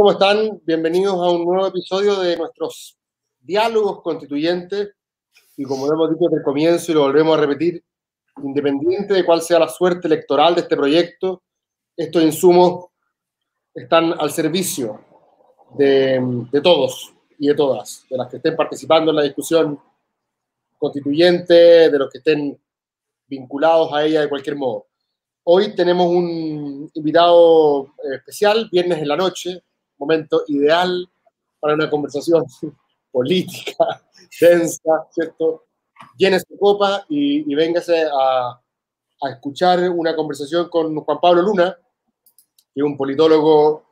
¿Cómo están? Bienvenidos a un nuevo episodio de nuestros diálogos constituyentes. Y como lo hemos dicho desde el comienzo y lo volvemos a repetir, independiente de cuál sea la suerte electoral de este proyecto, estos insumos están al servicio de, de todos y de todas, de las que estén participando en la discusión constituyente, de los que estén vinculados a ella de cualquier modo. Hoy tenemos un invitado eh, especial, viernes en la noche, momento ideal para una conversación política, densa, ¿cierto? Llene su copa y, y véngase a, escuchar una conversación con Juan Pablo Luna, que es un politólogo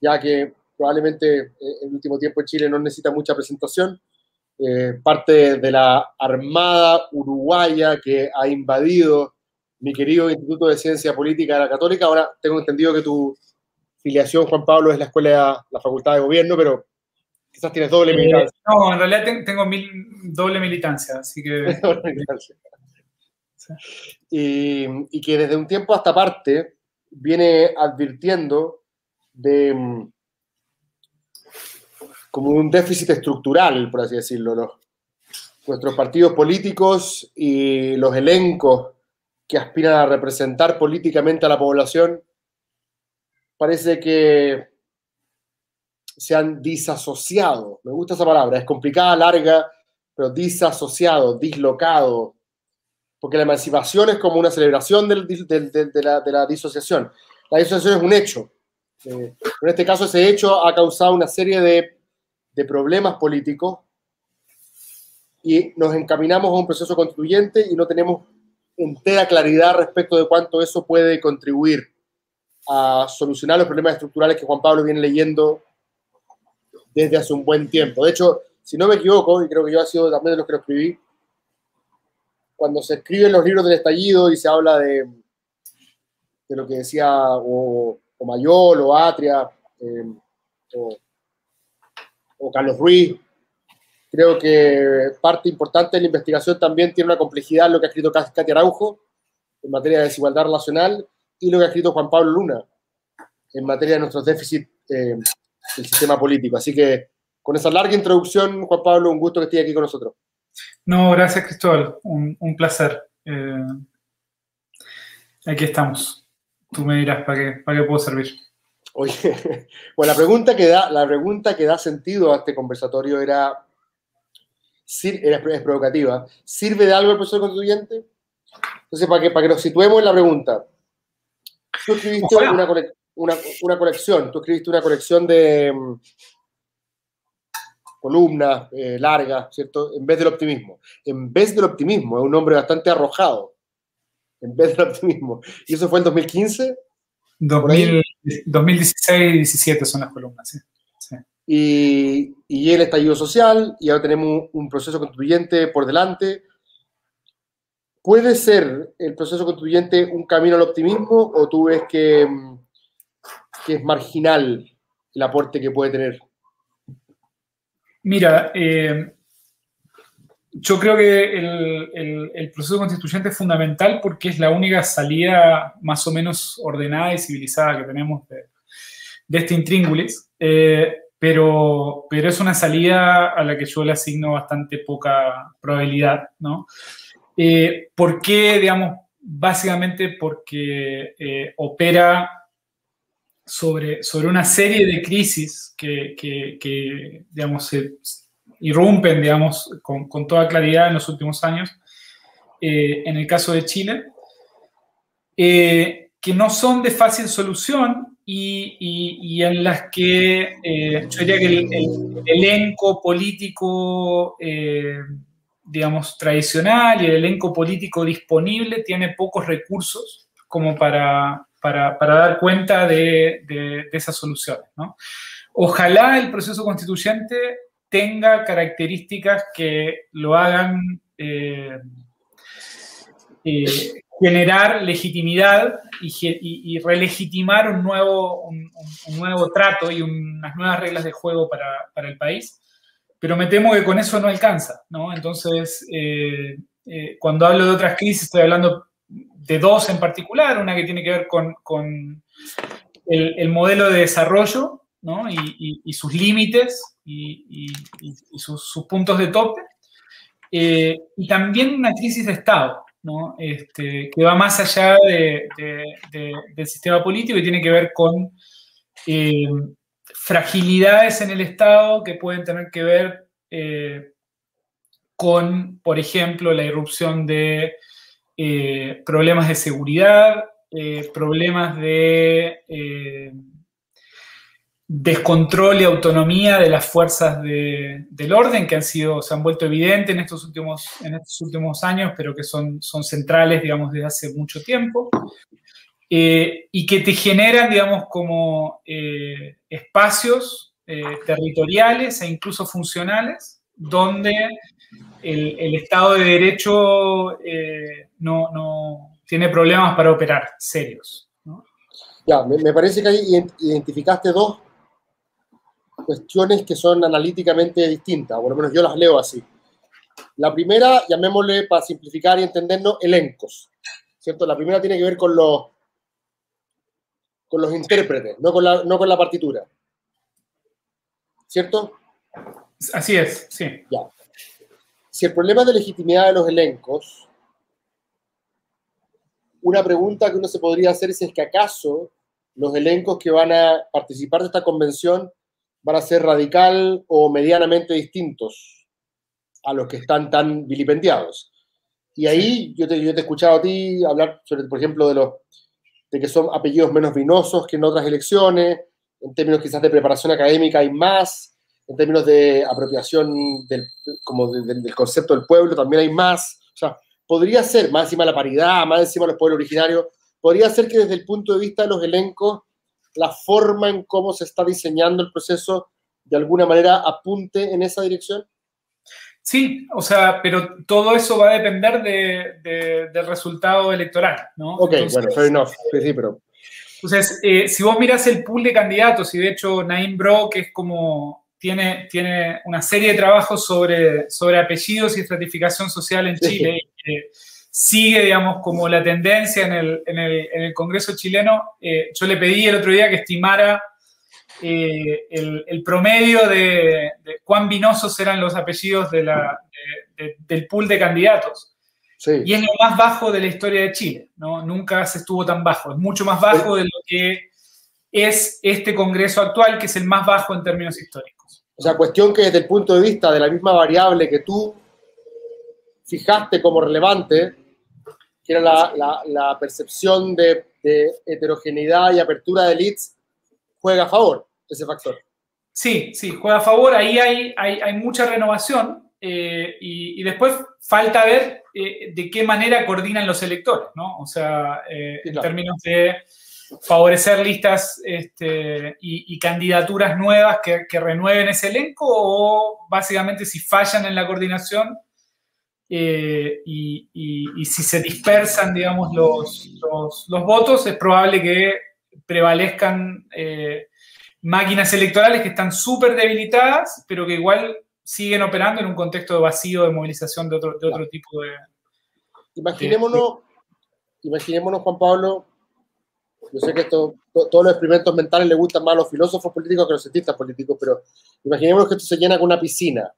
ya que probablemente eh, en el último tiempo en Chile no necesita mucha presentación, eh, parte de la Armada Uruguaya que ha invadido mi querido Instituto de Ciencia Política de la Católica. Ahora tengo entendido que tu filiación, Juan Pablo, es la escuela, la Facultad de Gobierno, pero quizás tienes doble Eh, militancia. no, en realidad ten- tengo mil- doble militancia, así que Doble militancia. y, y que desde un tiempo a esta parte viene advirtiendo de mm, como un déficit estructural, por así decirlo. Los, nuestros partidos políticos y los elencos que aspiran a representar políticamente a la población parece que se han disasociado. Me gusta esa palabra, es complicada, larga, pero disasociado, dislocado, porque la emancipación es como una celebración de, la, disociación. La disociación es un hecho. Eh, en este caso, ese hecho ha causado una serie de problemas políticos y nos encaminamos a un proceso constituyente y no tenemos entera claridad respecto de cuánto eso puede contribuir a solucionar los problemas estructurales que Juan Pablo viene leyendo desde hace un buen tiempo. De hecho, si no me equivoco, y creo que yo ha sido también de los que lo escribí, cuando se escriben los libros del estallido y se habla de, de lo que decía o, o Mayol o Atria eh, o, o Carlos Ruiz, creo que parte importante de la investigación también tiene una complejidad en lo que ha escrito Katia Araujo en materia de desigualdad relacional y lo que ha escrito Juan Pablo Luna en materia de nuestros déficits eh, del sistema político. Así que con esa larga introducción, Juan Pablo, un gusto que estés aquí con nosotros. no, gracias Cristóbal, un, un placer. Eh, aquí estamos. Tú me dirás para qué, para qué puedo servir. Oye, bueno, la pregunta que da, la pregunta que da sentido a este conversatorio era, era es provocativa. ¿Sirve de algo el proceso constituyente? Entonces, para que, para que nos situemos en la pregunta. Tú escribiste una, una, una colección, tú escribiste una colección de mm, columnas eh, largas, ¿cierto? En vez del optimismo. En vez del optimismo, es un nombre bastante arrojado. En vez del optimismo. ¿Y eso fue en 2015? 2000 2016-17 son las columnas, sí. sí. y, y el estallido social, y ahora tenemos un, un proceso constituyente por delante. ¿Puede ser el proceso constituyente un camino al optimismo o tú ves que, mm, es marginal el aporte que puede tener? Mira, eh, yo creo que el, proceso constituyente es fundamental porque es la única salida más o menos ordenada y civilizada que tenemos de, de este intríngulis, eh, pero, pero es una salida a la que yo le asigno bastante poca probabilidad, ¿no? Eh, ¿Por qué, digamos? Básicamente porque eh, opera sobre, sobre una serie de crisis que, que- digamos, irrumpen, digamos, con, con toda claridad en los últimos años, eh, en el caso de Chile, eh, que no son de fácil solución y, y- en las que yo diría que el, el elenco político, digamos, tradicional y el elenco político disponible tiene pocos recursos como para, para, para dar cuenta de, de, de esas soluciones. ¿no? Ojalá el proceso constituyente tenga características que lo hagan eh, eh, generar legitimidad y, y- relegitimar un nuevo, un nuevo trato y unas nuevas reglas de juego para, para el país. Pero me temo que con eso no alcanza, ¿no? Entonces, eh, eh, cuando hablo de otras crisis, estoy hablando de dos en particular, una que tiene que ver con, el, el modelo de desarrollo ¿no? y, sus límites y, sus, puntos de tope, eh, y también una crisis de Estado, ¿no? este, que va más allá del sistema político y tiene que ver con fragilidades en el Estado que pueden tener que ver eh, con, por ejemplo, la irrupción de problemas de seguridad, problemas de descontrol y autonomía de las fuerzas del orden que han sido, se han vuelto evidentes en estos últimos, en estos últimos años, pero que son, son centrales, digamos, desde hace mucho tiempo, eh, y que te generan, digamos, como eh, espacios eh, territoriales e incluso funcionales, donde el, Estado de Derecho no, no, tiene problemas para operar serios. Ya, me, parece que ahí identificaste dos cuestiones que son analíticamente distintas, o por lo menos yo las leo así. La primera, llamémosle para simplificar y entendernos, elencos. ¿Cierto? La primera tiene que ver con los, con los intérpretes, no con, la, no con la partitura. ¿Cierto? Así es, sí. Ya. Si el problema de legitimidad de los elencos, una pregunta que uno se podría hacer es, es que acaso los elencos que van a participar de esta convención van a ser radical o medianamente distintos a los que están tan vilipendiados. Y ahí yo, te, yo te he escuchado a ti hablar, sobre, por ejemplo, de, los, de que son apellidos menos vinosos que en otras elecciones, en términos quizás de preparación académica hay más, en términos de apropiación del, como del concepto del pueblo también hay más. O sea, podría ser, más encima la paridad, más encima los pueblos originarios, podría ser que desde el punto de vista de los elencos la forma en cómo se está diseñando el proceso de alguna manera apunte en esa dirección? Sí, o sea, pero todo eso va a depender del resultado electoral, ¿no? Ok, bueno, fair enough. Sí, pero... Entonces, eh, si vos miras el pool de candidatos, y de hecho Naim Bro, que es como, tiene, tiene una serie de trabajos sobre, sobre apellidos y estratificación social en Chile, sigue, digamos, como la tendencia en el, en el, en el Congreso chileno. Eh, yo le pedí el otro día que estimara eh, el, el, promedio de, cuán vinosos eran los apellidos de la, del pool de candidatos. Sí. Y es lo más bajo de la historia de Chile, ¿no? Nunca se estuvo tan bajo, es mucho más bajo de lo que es este Congreso actual, que es el más bajo en términos históricos. O sea, cuestión que desde el punto de vista de la misma variable que tú fijaste como relevante, que era la, percepción de, heterogeneidad y apertura de leads, juega a favor ese factor. Sí, sí, juega a favor. Ahí hay, hay, mucha renovación eh, y, después falta ver eh, de qué manera coordinan los electores, ¿no? O sea, eh, en términos de favorecer listas este, y, candidaturas nuevas que, que, renueven ese elenco o básicamente si fallan en la coordinación, y, si se dispersan, digamos, los, los, votos, es probable que prevalezcan máquinas electorales que están súper debilitadas, pero que igual siguen operando en un contexto de vacío de movilización de otro, de otro tipo de... Imaginémonos, imaginémonos, Juan Pablo, yo sé que esto, todos los experimentos mentales le gustan más a los filósofos políticos que a los cientistas políticos, pero imaginémonos que esto se llena con una piscina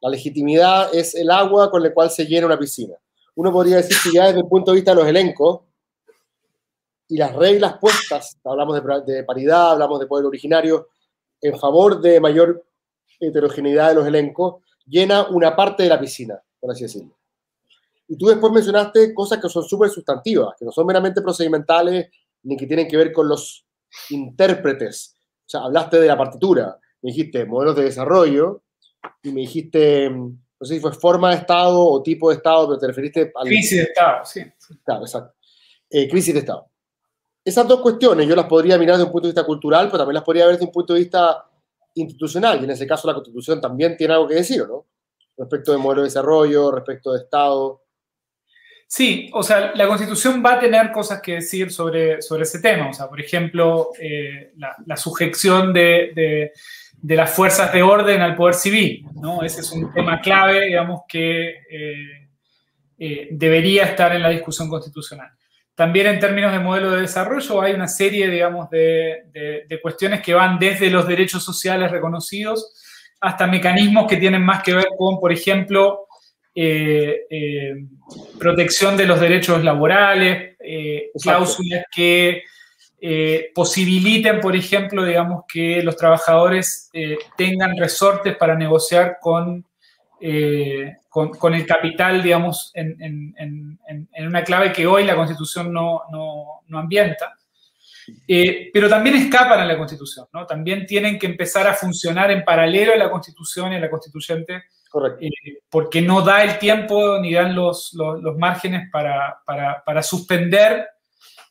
la legitimidad es el agua con la cual se llena una piscina. Uno podría decir que ya desde el punto de vista de los elencos y las reglas puestas, hablamos de, paridad, hablamos de poder originario, en favor de mayor heterogeneidad de los elencos, llena una parte de la piscina, por así decirlo. Y tú después mencionaste cosas que son súper sustantivas, que no son meramente procedimentales ni que tienen que ver con los intérpretes. O sea, hablaste de la partitura, me dijiste modelos de desarrollo, y me dijiste, no sé si fue forma de Estado o tipo de Estado, pero te referiste a... Crisis de Estado, sí. Claro, exacto. Eh, crisis de Estado. Esas dos cuestiones yo las podría mirar desde un punto de vista cultural, pero también las podría ver desde un punto de vista institucional, y en ese caso la Constitución también tiene algo que decir, ¿no? Respecto de modelo de desarrollo, respecto de Estado. Sí, o sea, la Constitución va a tener cosas que decir sobre, sobre ese tema. O sea, por ejemplo, eh, la, sujeción de de las fuerzas de orden al poder civil. ¿no? Ese es un tema clave, digamos, que eh, eh, debería estar en la discusión constitucional. También en términos de modelo de desarrollo hay una serie, digamos, de, cuestiones que van desde los derechos sociales reconocidos hasta mecanismos que tienen más que ver con, por ejemplo, eh, eh, protección de los derechos laborales, eh, cláusulas que posibiliten, por ejemplo, digamos, que los trabajadores tengan resortes para negociar con eh, con, el capital, digamos, en, una clave que hoy la Constitución no, ambienta. Eh, pero también escapan a la Constitución, ¿no? También tienen que empezar a funcionar en paralelo a la Constitución y a la Constituyente, eh, porque no da el tiempo ni dan los, márgenes para, suspender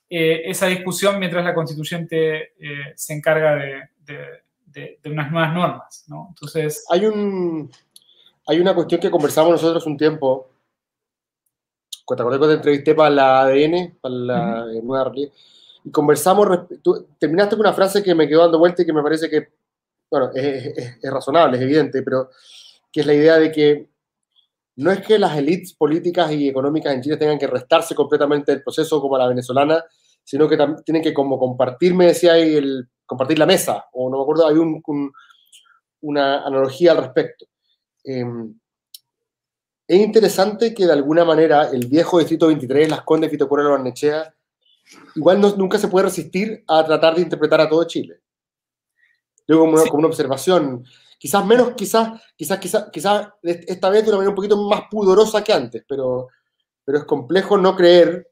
esa discusión mientras la Constituyente se encarga de, de, unas nuevas normas, ¿no? Entonces... Hay un, hay una cuestión que conversamos nosotros un tiempo. ¿Te acuerdas cuando te entrevisté para la ADN, para la nueva realidad? Y conversamos, terminaste con una frase que me quedó dando vuelta y que me parece que, bueno, es, razonable, es evidente, pero que es la idea de que no es que las élites políticas y económicas en Chile tengan que restarse completamente del proceso como la venezolana, sino que tienen que como compartir, me decía ahí, el, compartir la mesa, o no me acuerdo, hay una analogía al respecto. Em, es interesante que de alguna manera el viejo distrito 23, Las Condes, Fito Corona, Barnechea, igual nunca se puede resistir a tratar de interpretar a todo Chile. Luego como, una observación, quizás menos, quizás, quizás, quizás, quizás esta vez de una manera un poquito más pudorosa que antes, pero, pero es complejo no creer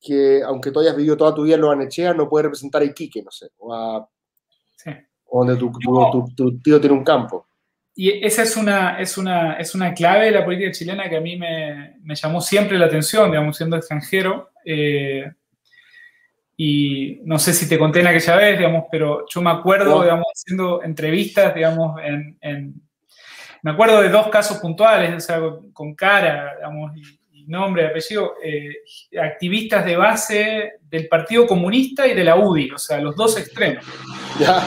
que aunque tú hayas vivido toda tu vida en Barnechea, no puede representar a Iquique, no sé, o, donde tu, tu tío tiene un campo y esa es una, es, una, es una clave de la política chilena que a mí me, me llamó siempre la atención, digamos, siendo extranjero. Eh, y no sé si te conté en aquella vez, digamos, pero yo me acuerdo, digamos, haciendo entrevistas, digamos, en, me acuerdo de dos casos puntuales, o sea, con, cara, digamos, y, nombre, apellido, eh, activistas de base del Partido Comunista y de la UDI, o sea, los dos extremos. Ya.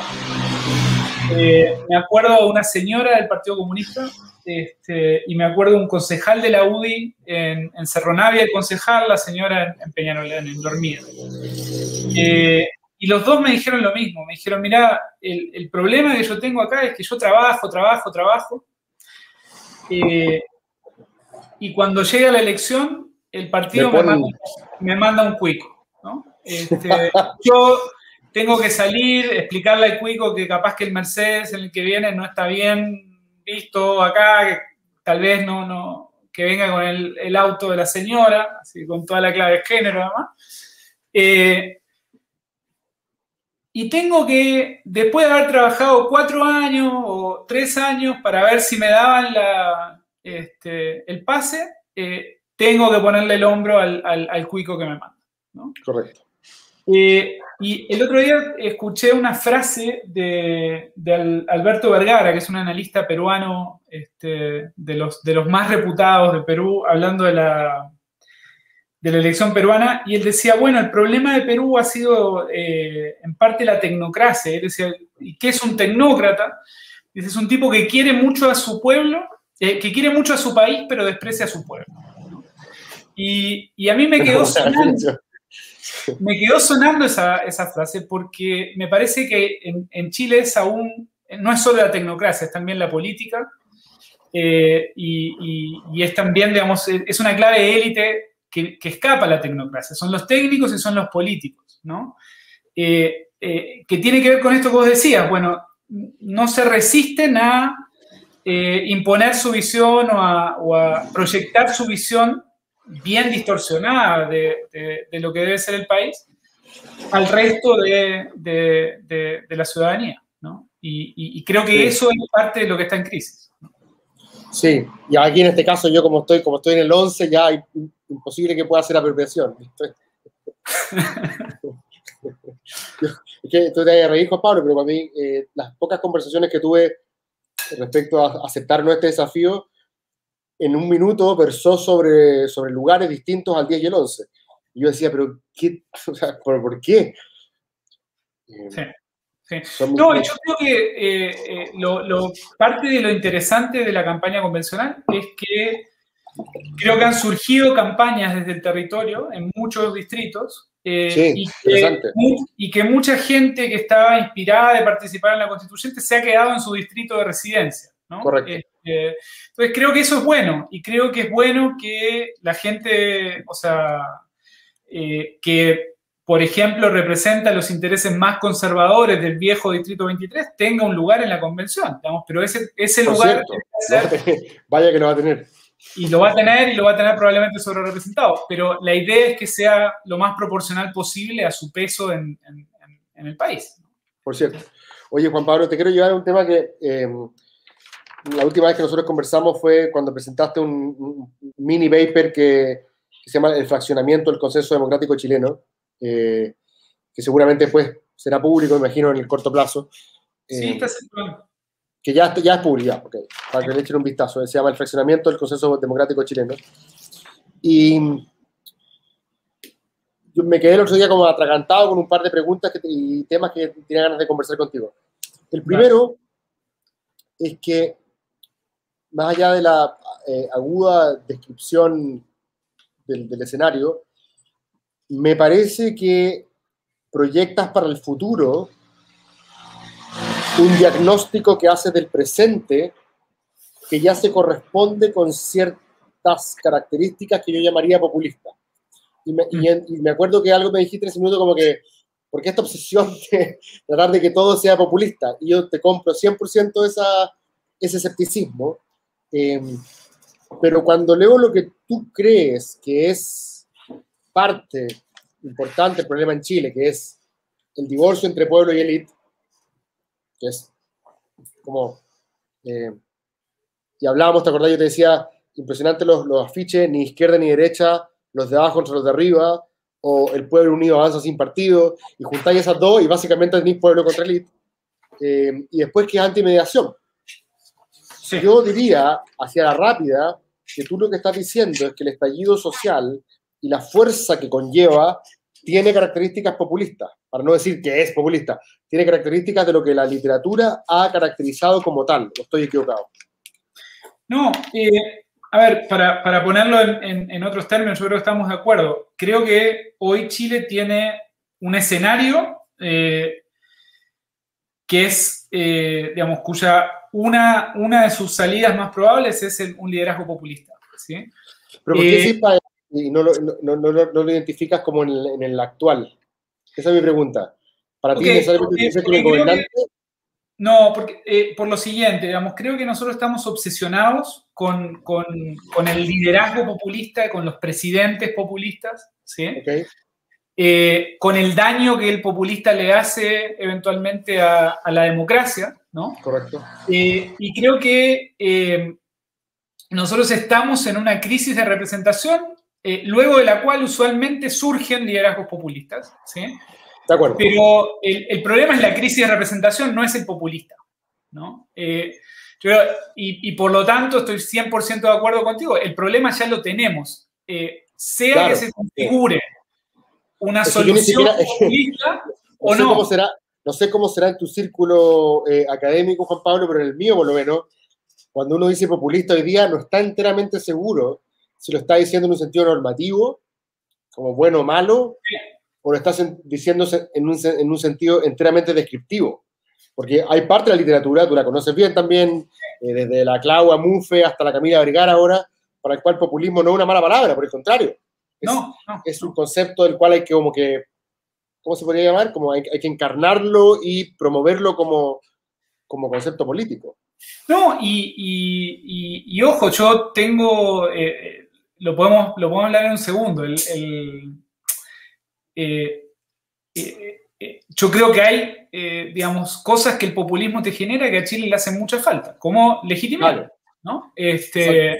Eh, me acuerdo una señora del Partido Comunista este, y me acuerdo un concejal de la UDI en, en Cerro Navia, el concejal, la señora en, Peñarolén, en Dormida. Eh, y los dos me dijeron lo mismo, me dijeron, mira, el, problema que yo tengo acá es que yo trabajo, trabajo, trabajo, eh, y cuando llega la elección, el partido me, manda, un cuico, este, yo tengo que salir, explicarle al cuico que capaz que el Mercedes en el que viene no está bien visto acá, que tal vez no, no que venga con el, auto de la señora, así, con toda la clave de género además. Eh, y tengo que, después de haber trabajado cuatro años o tres años para ver si me daban la, este, el pase, eh, tengo que ponerle el hombro al, al, cuico que me manda. Correcto. Eh, y el otro día escuché una frase de, Alberto Vergara, que es un analista peruano este, de, los, de los más reputados de Perú, hablando de la, de la elección peruana, y él decía, bueno, el problema de Perú ha sido eh, en parte la tecnocracia. Él decía, ¿y qué es un tecnócrata? Dice, es un tipo que quiere mucho a su pueblo, eh, que quiere mucho a su país, pero desprecia a su pueblo. Y, y a mí me quedó sonando, me quedó sonando esa, frase porque me parece que en, Chile es aún, no es solo la tecnocracia, es también la política eh, y, es también, digamos, es una clave élite que, escapa a la tecnocracia. Son los técnicos y son los políticos, ¿no? Eh, eh, que tiene que ver con esto que vos decías, bueno, no se resisten a imponer su visión o a proyectar su visión bien distorsionada de, lo que debe ser el país al resto de, la ciudadanía. ¿no? Y, creo que eso es parte de lo que está en crisis. Sí, y aquí en este caso yo como estoy, como estoy en el 11, ya es imposible que pueda hacer apropiación. es que tú te reír, Juan Pablo, pero para mí eh, las pocas conversaciones que tuve respecto a aceptar nuestro desafío en un minuto versó sobre, sobre lugares distintos al 10 y el 11. Y yo decía, pero ¿qué? ¿por, qué? Eh, sí. No, yo creo que eh, eh, lo, parte de lo interesante de la campaña convencional es que creo que han surgido campañas desde el territorio en muchos distritos eh, y, que, y, que, mucha gente que estaba inspirada de participar en la constituyente se ha quedado en su distrito de residencia. ¿no? Correcto. Entonces creo que eso es bueno y creo que es bueno que la gente, o sea, eh, que por ejemplo representa los intereses más conservadores del viejo Distrito 23, tenga un lugar en la convención, digamos, pero ese, ese lugar... vaya que lo va a tener. Y lo va a tener y lo va a tener probablemente sobre representado, pero la idea es que sea lo más proporcional posible a su peso en, el país. Por cierto. Oye, Juan Pablo, te quiero llevar a un tema que eh, la última vez que nosotros conversamos fue cuando presentaste un, mini paper que, que, se llama El fraccionamiento del consenso democrático chileno, eh, que seguramente pues será público, imagino, en el corto plazo. sí, está Que ya, ya es público, para que le echen un vistazo. Se llama El fraccionamiento del consenso democrático chileno. Y yo me quedé el otro día como atragantado con un par de preguntas y temas que tenía ganas de conversar contigo. El primero es que más allá de la eh, aguda descripción del, escenario, me parece que proyectas para el futuro un diagnóstico que hace del presente que ya se corresponde con ciertas características que yo llamaría populista. Y me, acuerdo que algo me dijiste en ese minuto como que, ¿por qué esta obsesión de tratar de que todo sea populista? Y yo te compro 100% esa, ese escepticismo, Em, pero cuando leo lo que tú crees que es parte importante del problema en Chile, que es el divorcio entre pueblo y élite, que es como, eh, y hablábamos, te acordás, yo te decía, impresionante los, los, afiches, ni izquierda ni derecha, los de abajo contra los de arriba, o el pueblo unido avanza sin partido, y juntáis esas dos y básicamente tenéis pueblo contra élite. Eh, y después que es antimediación. Yo diría, hacia la rápida, que tú lo que estás diciendo es que el estallido social y la fuerza que conlleva tiene características populistas, para no decir que es populista, tiene características de lo que la literatura ha caracterizado como tal. ¿O estoy equivocado? No, eh, a ver, para, ponerlo en, otros términos, yo creo que estamos de acuerdo. Creo que hoy Chile tiene un escenario eh, que es, eh, digamos, cuya una, una de sus salidas más probables es un liderazgo populista. ¿sí? ¿Pero por qué eh, y no lo, no, no, no lo, identificas como en el, en el, actual? Esa es mi pregunta. ¿Para ti necesariamente porque, que el gobernante? no, porque, eh, por lo siguiente, digamos, creo que nosotros estamos obsesionados con, con, con el liderazgo populista, con los presidentes populistas, ¿sí? Okay. Eh, con el daño que el populista le hace eventualmente a, la democracia, ¿no? Correcto. Eh, y creo que eh, nosotros estamos en una crisis de representación, luego de la cual usualmente surgen liderazgos populistas, ¿sí? De acuerdo. Pero el, problema es la crisis de representación, no es el populista, ¿no? y, por lo tanto estoy 100% de acuerdo contigo, el problema ya lo tenemos. sea que se configure una solución o no. Cómo será, no sé cómo será en tu círculo eh, académico, Juan Pablo, pero en el mío por lo menos, cuando uno dice populista hoy día, no está enteramente seguro si lo está diciendo en un sentido normativo, como bueno o malo, o lo estás diciendo en un, en un, sentido enteramente descriptivo. Porque hay parte de la literatura, tú la conoces bien también, eh, desde la Claua Mufe hasta la Camila Vergara ahora, para el cual populismo no es una mala palabra, por el contrario. No, Es un concepto del cual hay que como que, ¿cómo se podría llamar? Como hay, que encarnarlo y promoverlo como, como concepto político. No, y, ojo, yo tengo, eh, eh, lo, podemos, lo podemos hablar en un segundo. Eh, yo creo que hay, digamos, cosas que el populismo te genera que a Chile le hacen mucha falta, como legitimar, ¿no? Este,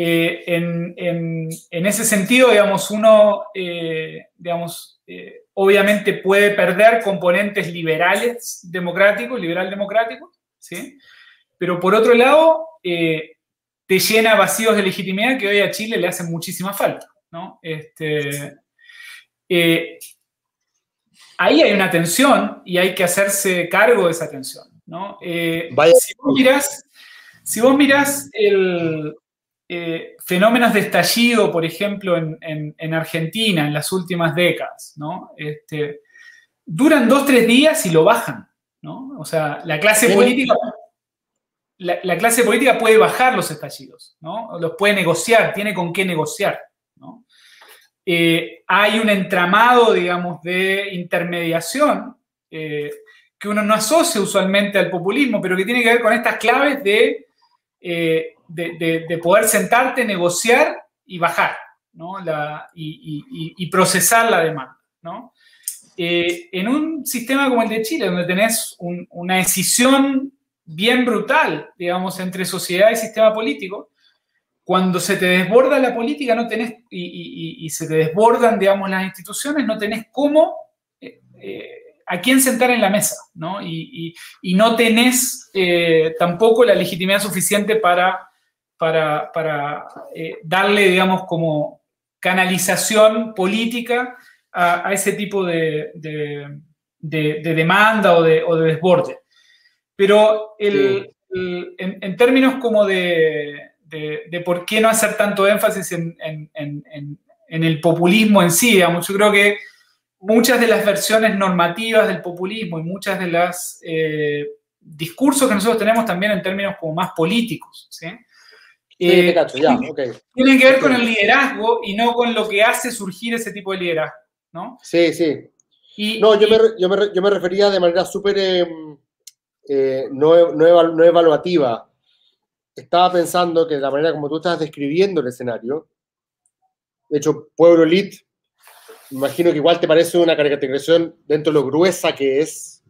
eh, en, ese sentido, digamos, uno, eh, digamos, eh, obviamente puede perder componentes liberales democráticos, liberal democráticos, ¿sí? Pero por otro lado, te llena vacíos de legitimidad que hoy a Chile le hacen muchísima falta, ¿no? Este, ahí hay una tensión y hay que hacerse cargo de esa tensión, ¿no? si vos mirás, si vos mirás el, eh, fenómenos de estallido, por ejemplo, en, Argentina en las últimas décadas, ¿no? Este, duran dos, tres días y lo bajan, ¿no? O sea, la clase política... La, clase política puede bajar los estallidos, ¿no? Los puede negociar, tiene con qué negociar, ¿no? Eh, hay un entramado, digamos, de intermediación eh, que uno no asocia usualmente al populismo, pero que tiene que ver con estas claves de, eh, de, poder sentarte, negociar y bajar, y, procesar la demanda, ¿no? en un sistema como el de Chile, donde tenés una decisión bien brutal, digamos, entre sociedad y sistema político, cuando se te desborda la política no tenés, y, se te desbordan, digamos, las instituciones, no tenés cómo, eh, eh, a quién sentar en la mesa. Y, no tenés eh, tampoco la legitimidad suficiente para, para, darle, digamos, como canalización política a, ese tipo de, demanda o de, desborde. Pero en, términos como de, de, por qué no hacer tanto énfasis en, el populismo en sí. Digamos. Yo creo que muchas de las versiones normativas del populismo y muchas de las eh, discursos que nosotros tenemos también en términos como más políticos, ¿sí? Eh, tienen que ver con el liderazgo y no con lo que hace surgir ese tipo de liderazgo, ¿no? Sí, sí. no, yo, me, yo, me, refería de manera súper em, eh, no, no, no, evaluativa estaba pensando que de la manera como tú estás describiendo el escenario, de hecho, Pueblo Elite, me imagino que igual te parece una caracterización dentro de lo gruesa que es.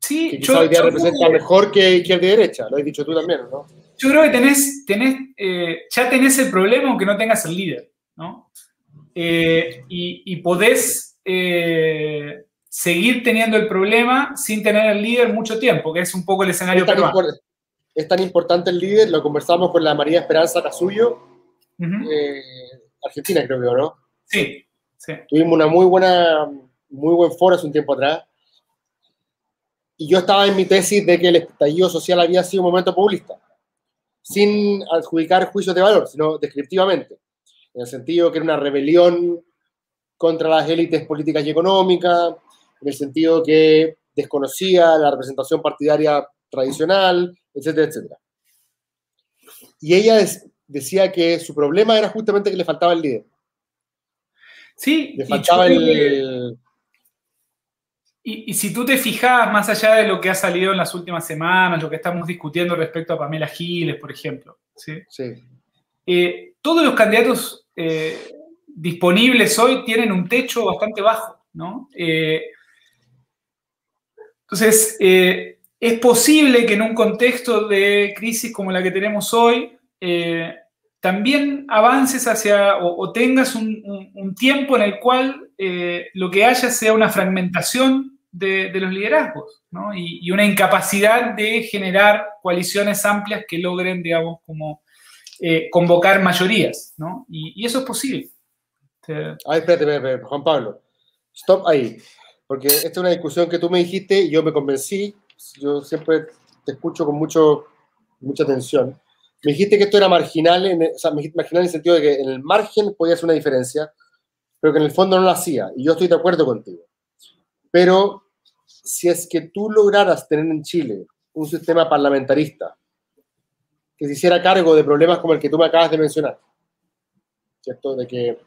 Sí, que quizá hoy día representa mejor que izquierda y derecha, lo has dicho tú también, ¿no? Yo creo que tenés, tenés eh, ya tenés el problema aunque no tengas el líder, ¿no? Eh, y, podés eh, seguir teniendo el problema sin tener el líder mucho tiempo, que es un poco el escenario peruano es tan importante el líder, lo conversamos con la María Esperanza Casuyo, eh, Argentina creo que, ¿no? Sí, sí. Tuvimos una muy buena, muy buen foro hace un tiempo atrás. Y yo estaba en mi tesis de que el estallido social había sido un momento populista, sin adjudicar juicios de valor, sino descriptivamente, en el sentido que era una rebelión contra las élites políticas y económicas, en el sentido que desconocía la representación partidaria tradicional, etcétera, etcétera. Y ella decía que su problema era justamente que le faltaba el líder. Sí, le faltaba el... Y, si tú te fijas, más allá de lo que ha salido en las últimas semanas, lo que estamos discutiendo respecto a Pamela Giles, por ejemplo, ¿sí? Eh, todos los candidatos eh, disponibles hoy tienen un techo bastante bajo, ¿no? Eh, entonces, es posible que en un contexto de crisis como la que tenemos hoy, eh, también avances hacia o, tengas un, tiempo en el cual eh, lo que haya sea una fragmentación de, los liderazgos y, una incapacidad de generar coaliciones amplias que logren, digamos, como eh, convocar mayorías. Y, eso es posible. Ay, espérate, espérate, Juan Pablo. Stop ahí. Porque esta es una discusión que tú me dijiste y yo me convencí yo siempre te escucho con mucho, mucha atención. Me dijiste que esto era marginal, en, o sea, marginal en el sentido de que en el margen podía hacer una diferencia, pero que en el fondo no lo hacía. Y yo estoy de acuerdo contigo. Pero si es que tú lograras tener en Chile un sistema parlamentarista que se hiciera cargo de problemas como el que tú me acabas de mencionar, ¿cierto? De que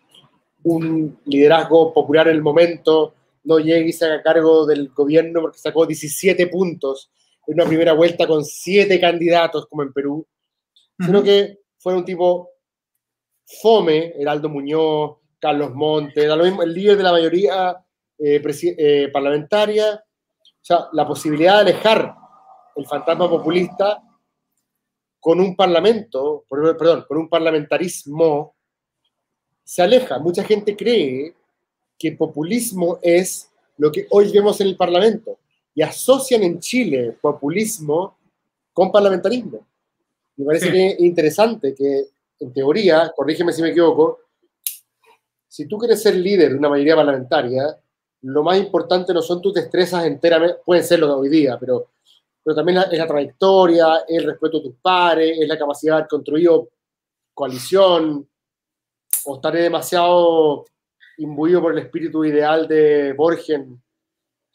un liderazgo popular en el momento no llegue y se haga cargo del gobierno porque sacó 17 puntos en una primera vuelta con 7 candidatos como en Perú, sino que fue un tipo fome, Heraldo Muñoz, Carlos Monte, el líder de la mayoría eh, eh, parlamentaria, sea, la posibilidad de alejar el fantasma populista con un parlamento, perdón, con un parlamentarismo, se aleja. Mucha gente cree que populismo es lo que hoy vemos en el Parlamento y asocian en Chile populismo con parlamentarismo. Me parece que es interesante que, en teoría, corrígeme si me equivoco, si tú quieres ser líder de una mayoría parlamentaria, lo más importante no son tus destrezas enteramente, pueden serlo de hoy día, pero, pero también es la trayectoria, el respeto a tus pares, es la capacidad de haber construido coalición, o estaré demasiado imbuido por el espíritu ideal de Borgen.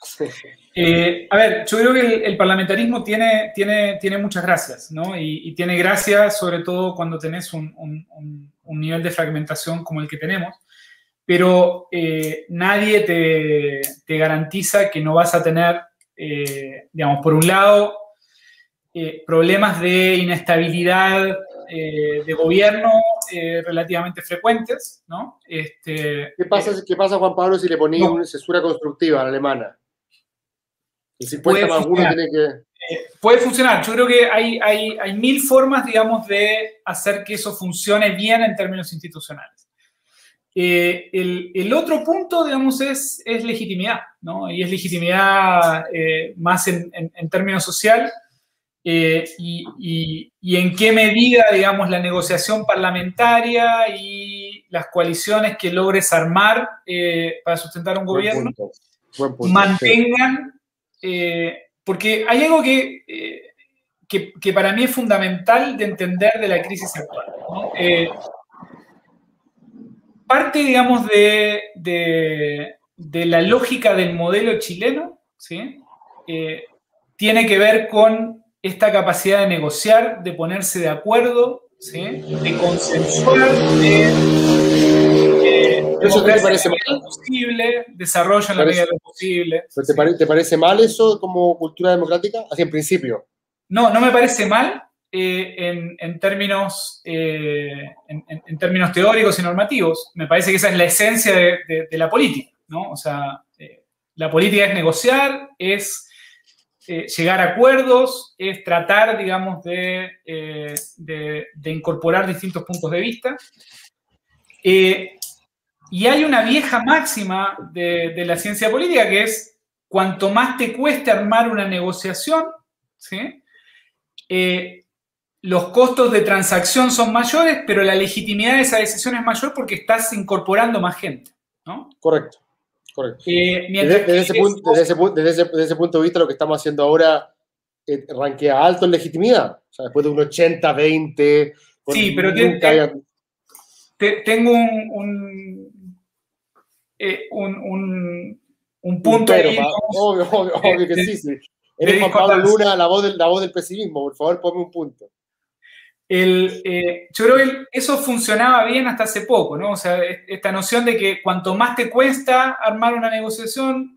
Eh, a ver, yo creo que el, parlamentarismo tiene, tiene, tiene muchas gracias, ¿no? Y, tiene gracias sobre todo cuando tenés un, nivel de fragmentación como el que tenemos, pero eh, nadie te, garantiza que no vas a tener, eh, digamos, por un lado, problemas de inestabilidad de gobierno relativamente frecuentes, ¿no? Este, ¿Qué, pasa, ¿Qué pasa, Juan Pablo, si le ponía una censura constructiva a la alemana? puede funcionar. Eh, puede funcionar. Yo creo que hay, hay, mil formas, digamos, de hacer que eso funcione bien en términos institucionales. Eh, el, otro punto, digamos, es, es legitimidad, ¿no? Y es legitimidad eh, más en, términos social y, en qué medida, digamos, la negociación parlamentaria y las coaliciones que logres armar para sustentar un gobierno mantengan eh, porque hay algo eh, que, que, para mí es fundamental de entender de la crisis actual. Eh, parte, digamos, de, de, la lógica del modelo chileno, ¿sí? tiene que ver con esta capacidad de negociar, de ponerse de acuerdo, ¿sí? de consensuar, de ¿Eso te parece mal? Posible, desarrollo en la medida de lo posible. Te, parece mal eso como cultura democrática? Así en principio. No, no me parece mal eh, en, términos, eh, en, términos teóricos y normativos. Me parece que esa es la esencia de, la política, ¿no? O sea, eh, la política es negociar, es llegar a acuerdos, es tratar, digamos, de, de incorporar distintos puntos de vista. Y hay una vieja máxima de, la ciencia política que es, cuanto más te cueste armar una negociación, eh, los costos de transacción son mayores, pero la legitimidad de esa decisión es mayor porque estás incorporando más gente. Correcto, correcto. Eh, desde, ese punto, desde, ese, punto de vista, lo que estamos haciendo ahora eh, ranquea alto en legitimidad. O sea, después de un 80-20. Sí, pero tengo un eh, un, un, punto. obvio, obvio, obvio que sí, sí. Eres Juan Pablo Luna, la voz, del, la voz del pesimismo, por favor, ponme un punto. El, eh, yo creo que eso funcionaba bien hasta hace poco, ¿no? O sea, esta noción de que cuanto más te cuesta armar una negociación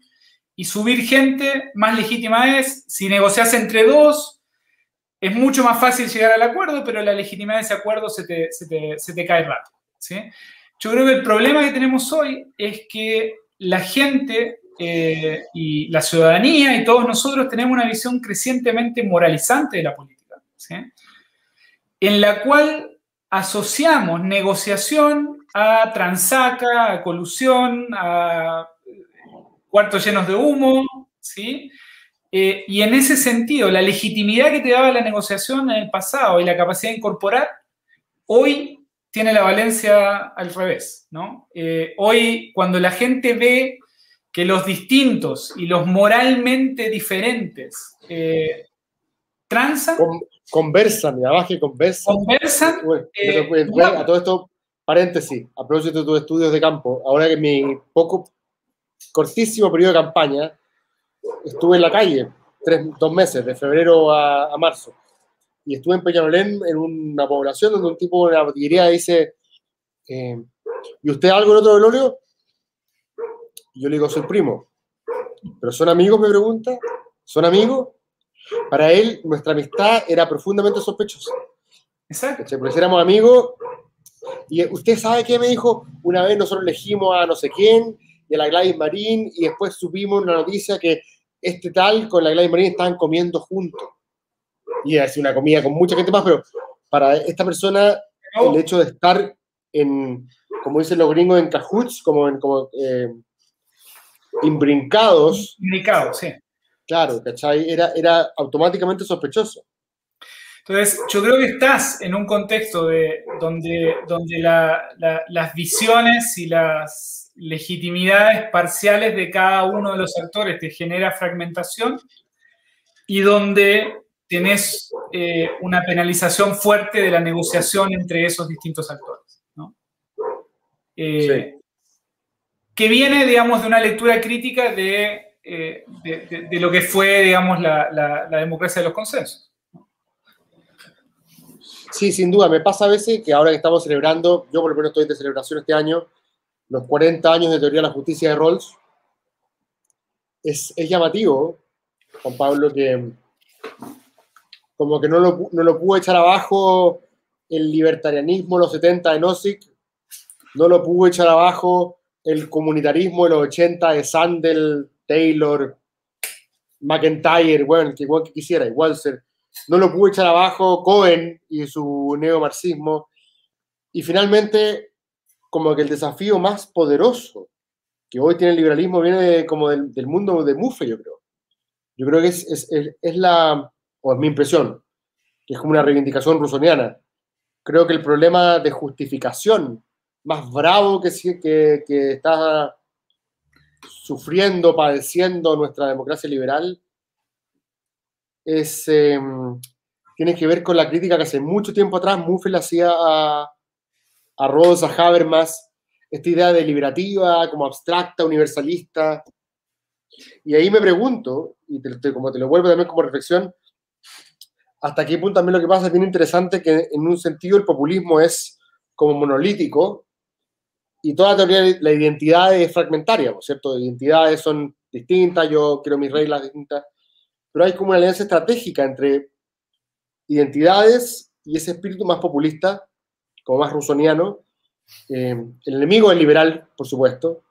y subir gente, más legítima es. Si negocias entre dos, es mucho más fácil llegar al acuerdo, pero la legitimidad de ese acuerdo se te, cae rápido, ¿sí? Yo creo que el problema que tenemos hoy es que la gente eh, y la ciudadanía y todos nosotros tenemos una visión crecientemente moralizante de la política, en la cual asociamos negociación a transaca, a colusión, a cuartos llenos de humo, ¿sí? Eh, y en ese sentido, la legitimidad que te daba la negociación en el pasado y la capacidad de incorporar, hoy tiene la valencia al revés, ¿no? Eh, hoy, cuando la gente ve que los distintos y los moralmente diferentes eh, transan... conversan, y abajo que conversan. Conversan. Eh, a todo esto, paréntesis, a propósito de tus estudios de campo, ahora que mi poco, cortísimo periodo de campaña, estuve en la calle, tres, dos meses, de febrero a marzo y estuve en Peñalolén, en una población donde un tipo de la botillería dice, eh, ¿y usted algo en otro velorio? Y yo le digo, soy primo. ¿Pero son amigos? Me pregunta. ¿Son amigos? Para él, nuestra amistad era profundamente sospechosa. Exacto. Porque éramos amigos. Y usted sabe qué me dijo, una vez nosotros elegimos a no sé quién y a la Gladys Marín y después supimos una noticia que este tal con la Gladys Marín estaban comiendo juntos y hace una comida con mucha gente más, pero para esta persona el hecho de estar en, como dicen los gringos, en cajuts, como en como, eh, imbrincados. Imbrincados, sí. Claro, ¿cachai? Era, era automáticamente sospechoso. Entonces, yo creo que estás en un contexto de, donde, donde las visiones y las legitimidades parciales de cada uno de los actores te genera fragmentación y donde tenés eh, una penalización fuerte de la negociación entre esos distintos actores. ¿no? Eh, que viene, digamos, de una lectura crítica de, eh, de, lo que fue, digamos, la, la, democracia de los consensos. Sí, sin duda. Me pasa a veces que ahora que estamos celebrando, yo por lo menos estoy de celebración este año, los 40 años de teoría de la justicia de Rawls, es, es llamativo, Juan Pablo, que como que no lo, no lo pudo echar abajo el libertarianismo de los 70 de Nozick, no lo pudo echar abajo el comunitarismo de los 80 de Sandel, Taylor, McIntyre, bueno, que igual que quisiera, igual ser. No lo pudo echar abajo Cohen y su neomarxismo. Y finalmente, como que el desafío más poderoso que hoy tiene el liberalismo viene como del, mundo de Muffe, yo creo. Yo creo que es, es, es la, o es mi impresión, que es como una reivindicación rusoniana. Creo que el problema de justificación más bravo que, que, que está sufriendo, padeciendo nuestra democracia liberal, em, tiene que ver con la crítica que hace mucho tiempo atrás Muffel hacía a, a a Habermas, esta idea deliberativa, como abstracta, universalista. Y ahí me pregunto, y como te lo vuelvo también como reflexión, hasta qué punto también lo que pasa es bien interesante que en un sentido el populismo es como monolítico y toda la teoría de la identidad es fragmentaria, ¿no cierto? Identidades son distintas, yo quiero mis reglas distintas, pero hay como una alianza estratégica entre identidades y ese espíritu más populista, como más rusoniano. Eh, el enemigo es liberal, por supuesto.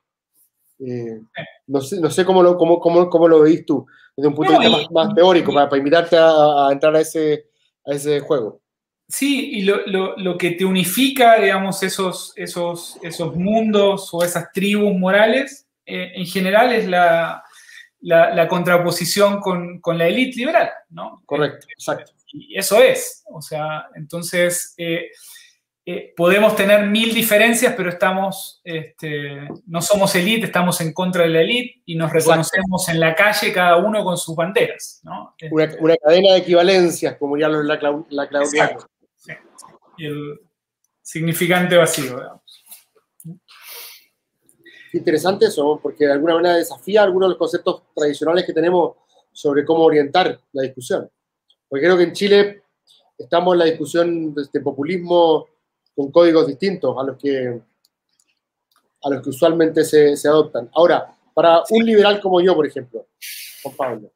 Eh, no, sé, no sé cómo lo, cómo, cómo, cómo lo veis tú desde un punto de vista más, teórico, para, para invitarte a, entrar a ese, a ese juego. Sí, y lo, lo, lo, que te unifica, digamos, esos, esos, esos mundos o esas tribus morales, eh, en general es la, la, la contraposición con, con, la élite liberal, ¿no? Correcto, exacto. Y eso es, o sea, entonces... Eh, eh, podemos tener mil diferencias, pero estamos, este, no somos élite, estamos en contra de la élite y nos reconocemos en la calle cada uno con sus banderas. ¿no? Una, este, una, cadena de equivalencias, como ya lo la, la Claudia. El significante vacío, digamos. Interesante eso, porque de alguna manera desafía algunos de los conceptos tradicionales que tenemos sobre cómo orientar la discusión. Porque creo que en Chile estamos en la discusión de este populismo con códigos distintos a los que, a los que usualmente se, se adoptan. Ahora, para un liberal como yo, por ejemplo, Juan Pablo,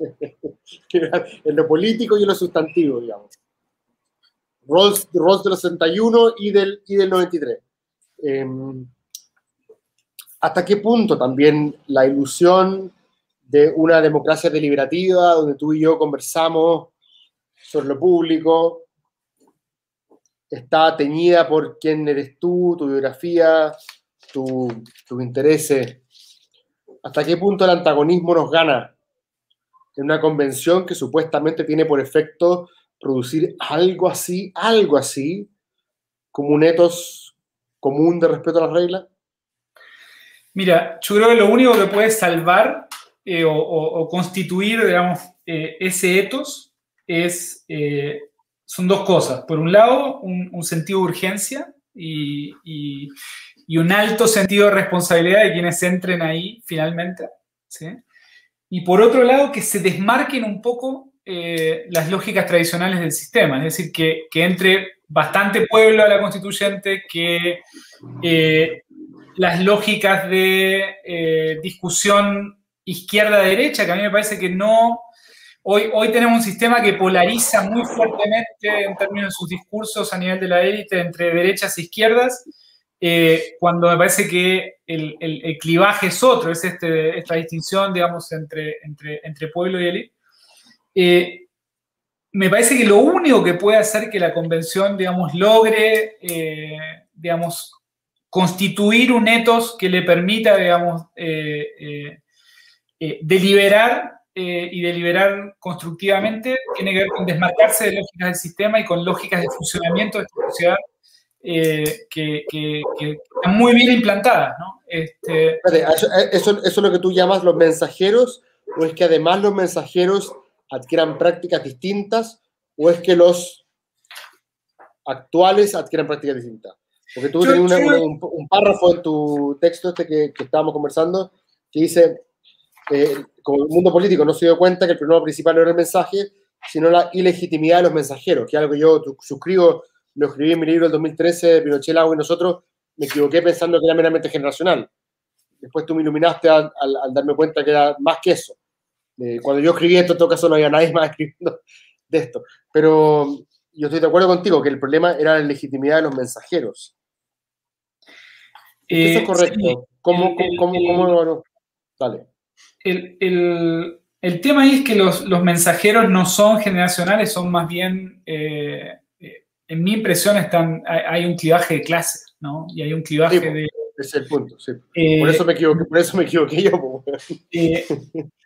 en lo político y en lo sustantivo, digamos. Rolls, Rolls del 61 y del, y del 93. Eh, ¿Hasta qué punto también la ilusión de una democracia deliberativa, donde tú y yo conversamos sobre lo público, está teñida por quién eres tú, tu biografía, tus tu intereses. ¿Hasta qué punto el antagonismo nos gana en una convención que supuestamente tiene por efecto producir algo así, algo así, como un etos común de respeto a las reglas? Mira, yo creo que lo único que puede salvar eh, o, constituir, digamos, eh, ese etos es eh, son dos cosas. Por un lado, un, sentido de urgencia y, un alto sentido de responsabilidad de quienes entren ahí finalmente. Y por otro lado, que se desmarquen un poco eh, las lógicas tradicionales del sistema, es decir, que, entre bastante pueblo a la constituyente, que eh, las lógicas de eh, discusión izquierda-derecha, que a mí me parece que no Hoy, hoy tenemos un sistema que polariza muy fuertemente en términos de sus discursos a nivel de la élite entre derechas e izquierdas, cuando me parece que el, el, clivaje es otro, es este, esta distinción, digamos, entre, entre, entre pueblo y élite. Eh, me parece que lo único que puede hacer que la convención, digamos, logre, eh, digamos, constituir un etos que le permita, digamos, deliberar eh, y deliberar constructivamente tiene que ver con desmarcarse de lógicas del sistema y con lógicas de funcionamiento de esta sociedad que, que, están muy bien implantadas. ¿no? Este, ¿Eso, eso, es lo que tú llamas los mensajeros o es que además los mensajeros adquieran prácticas distintas o es que los actuales adquieran prácticas distintas? Porque tú tienes un, párrafo en tu texto este que, que estábamos conversando que dice, eh, como el mundo político no se dio cuenta que el problema principal no era el mensaje, sino la ilegitimidad de los mensajeros, que es algo que yo suscribo, lo escribí en mi libro del 2013, Pinochet, Lago y nosotros, me equivoqué pensando que era meramente generacional. Después tú me iluminaste al, darme cuenta que era más que eso. Eh, cuando yo escribí esto, en todo caso no había nadie más escribiendo de esto. Pero yo estoy de acuerdo contigo que el problema era la legitimidad de los mensajeros. eso es eh, correcto. ¿Cómo, cómo, cómo, Dale. El, tema ahí es que los, mensajeros no son generacionales, son más bien, eh, en mi impresión, están, hay, un clivaje de clases, ¿no? Y hay un clivaje de... Ese es el punto, sí. por, eso me equivoqué, por eso me equivoqué yo.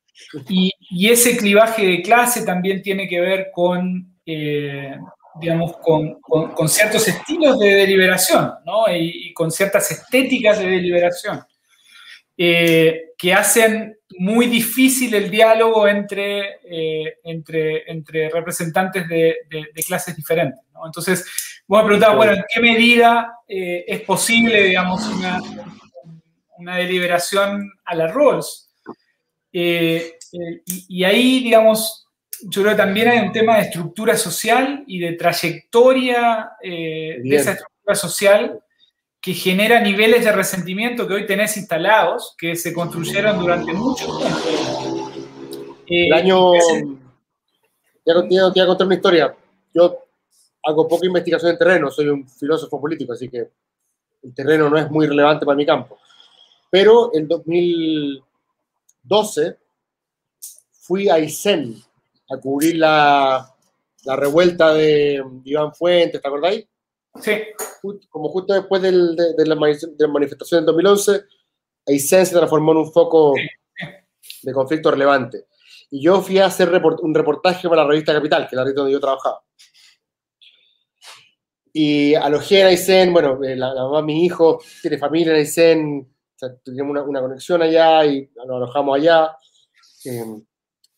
y, ese clivaje de clase también tiene que ver con digamos, con, ciertos estilos de deliberación, ¿no? Y, con ciertas estéticas de deliberación, eh, que hacen muy difícil el diálogo entre, eh, entre, representantes de, clases diferentes. Entonces, vos me preguntabas, bueno, ¿en qué medida eh, es posible, digamos, una, una deliberación a la Rawls? Y, y ahí, digamos, yo creo que también hay un tema de estructura social y de trayectoria eh, de esa estructura social que genera niveles de resentimiento que hoy tenés instalados, que se construyeron durante mucho tiempo. El eh, año... Ya te voy a contar una historia. Yo hago poca investigación en terreno, soy un filósofo político, así que el terreno no es muy relevante para mi campo. Pero en 2012 fui a Isen, a cubrir la, la revuelta de, Iván Fuentes, ¿te acordáis? Sí. como justo después del, de, la, manifestación del 2011, Aysén se transformó en un foco de conflicto relevante. Y yo fui a hacer un reportaje para la revista Capital, que es la revista donde yo trabajaba. Y alojé en Aysén, bueno, eh, la, mamá de mi hijo tiene familia en Aysén, teníamos una, una, conexión allá y nos alojamos allá. Eh,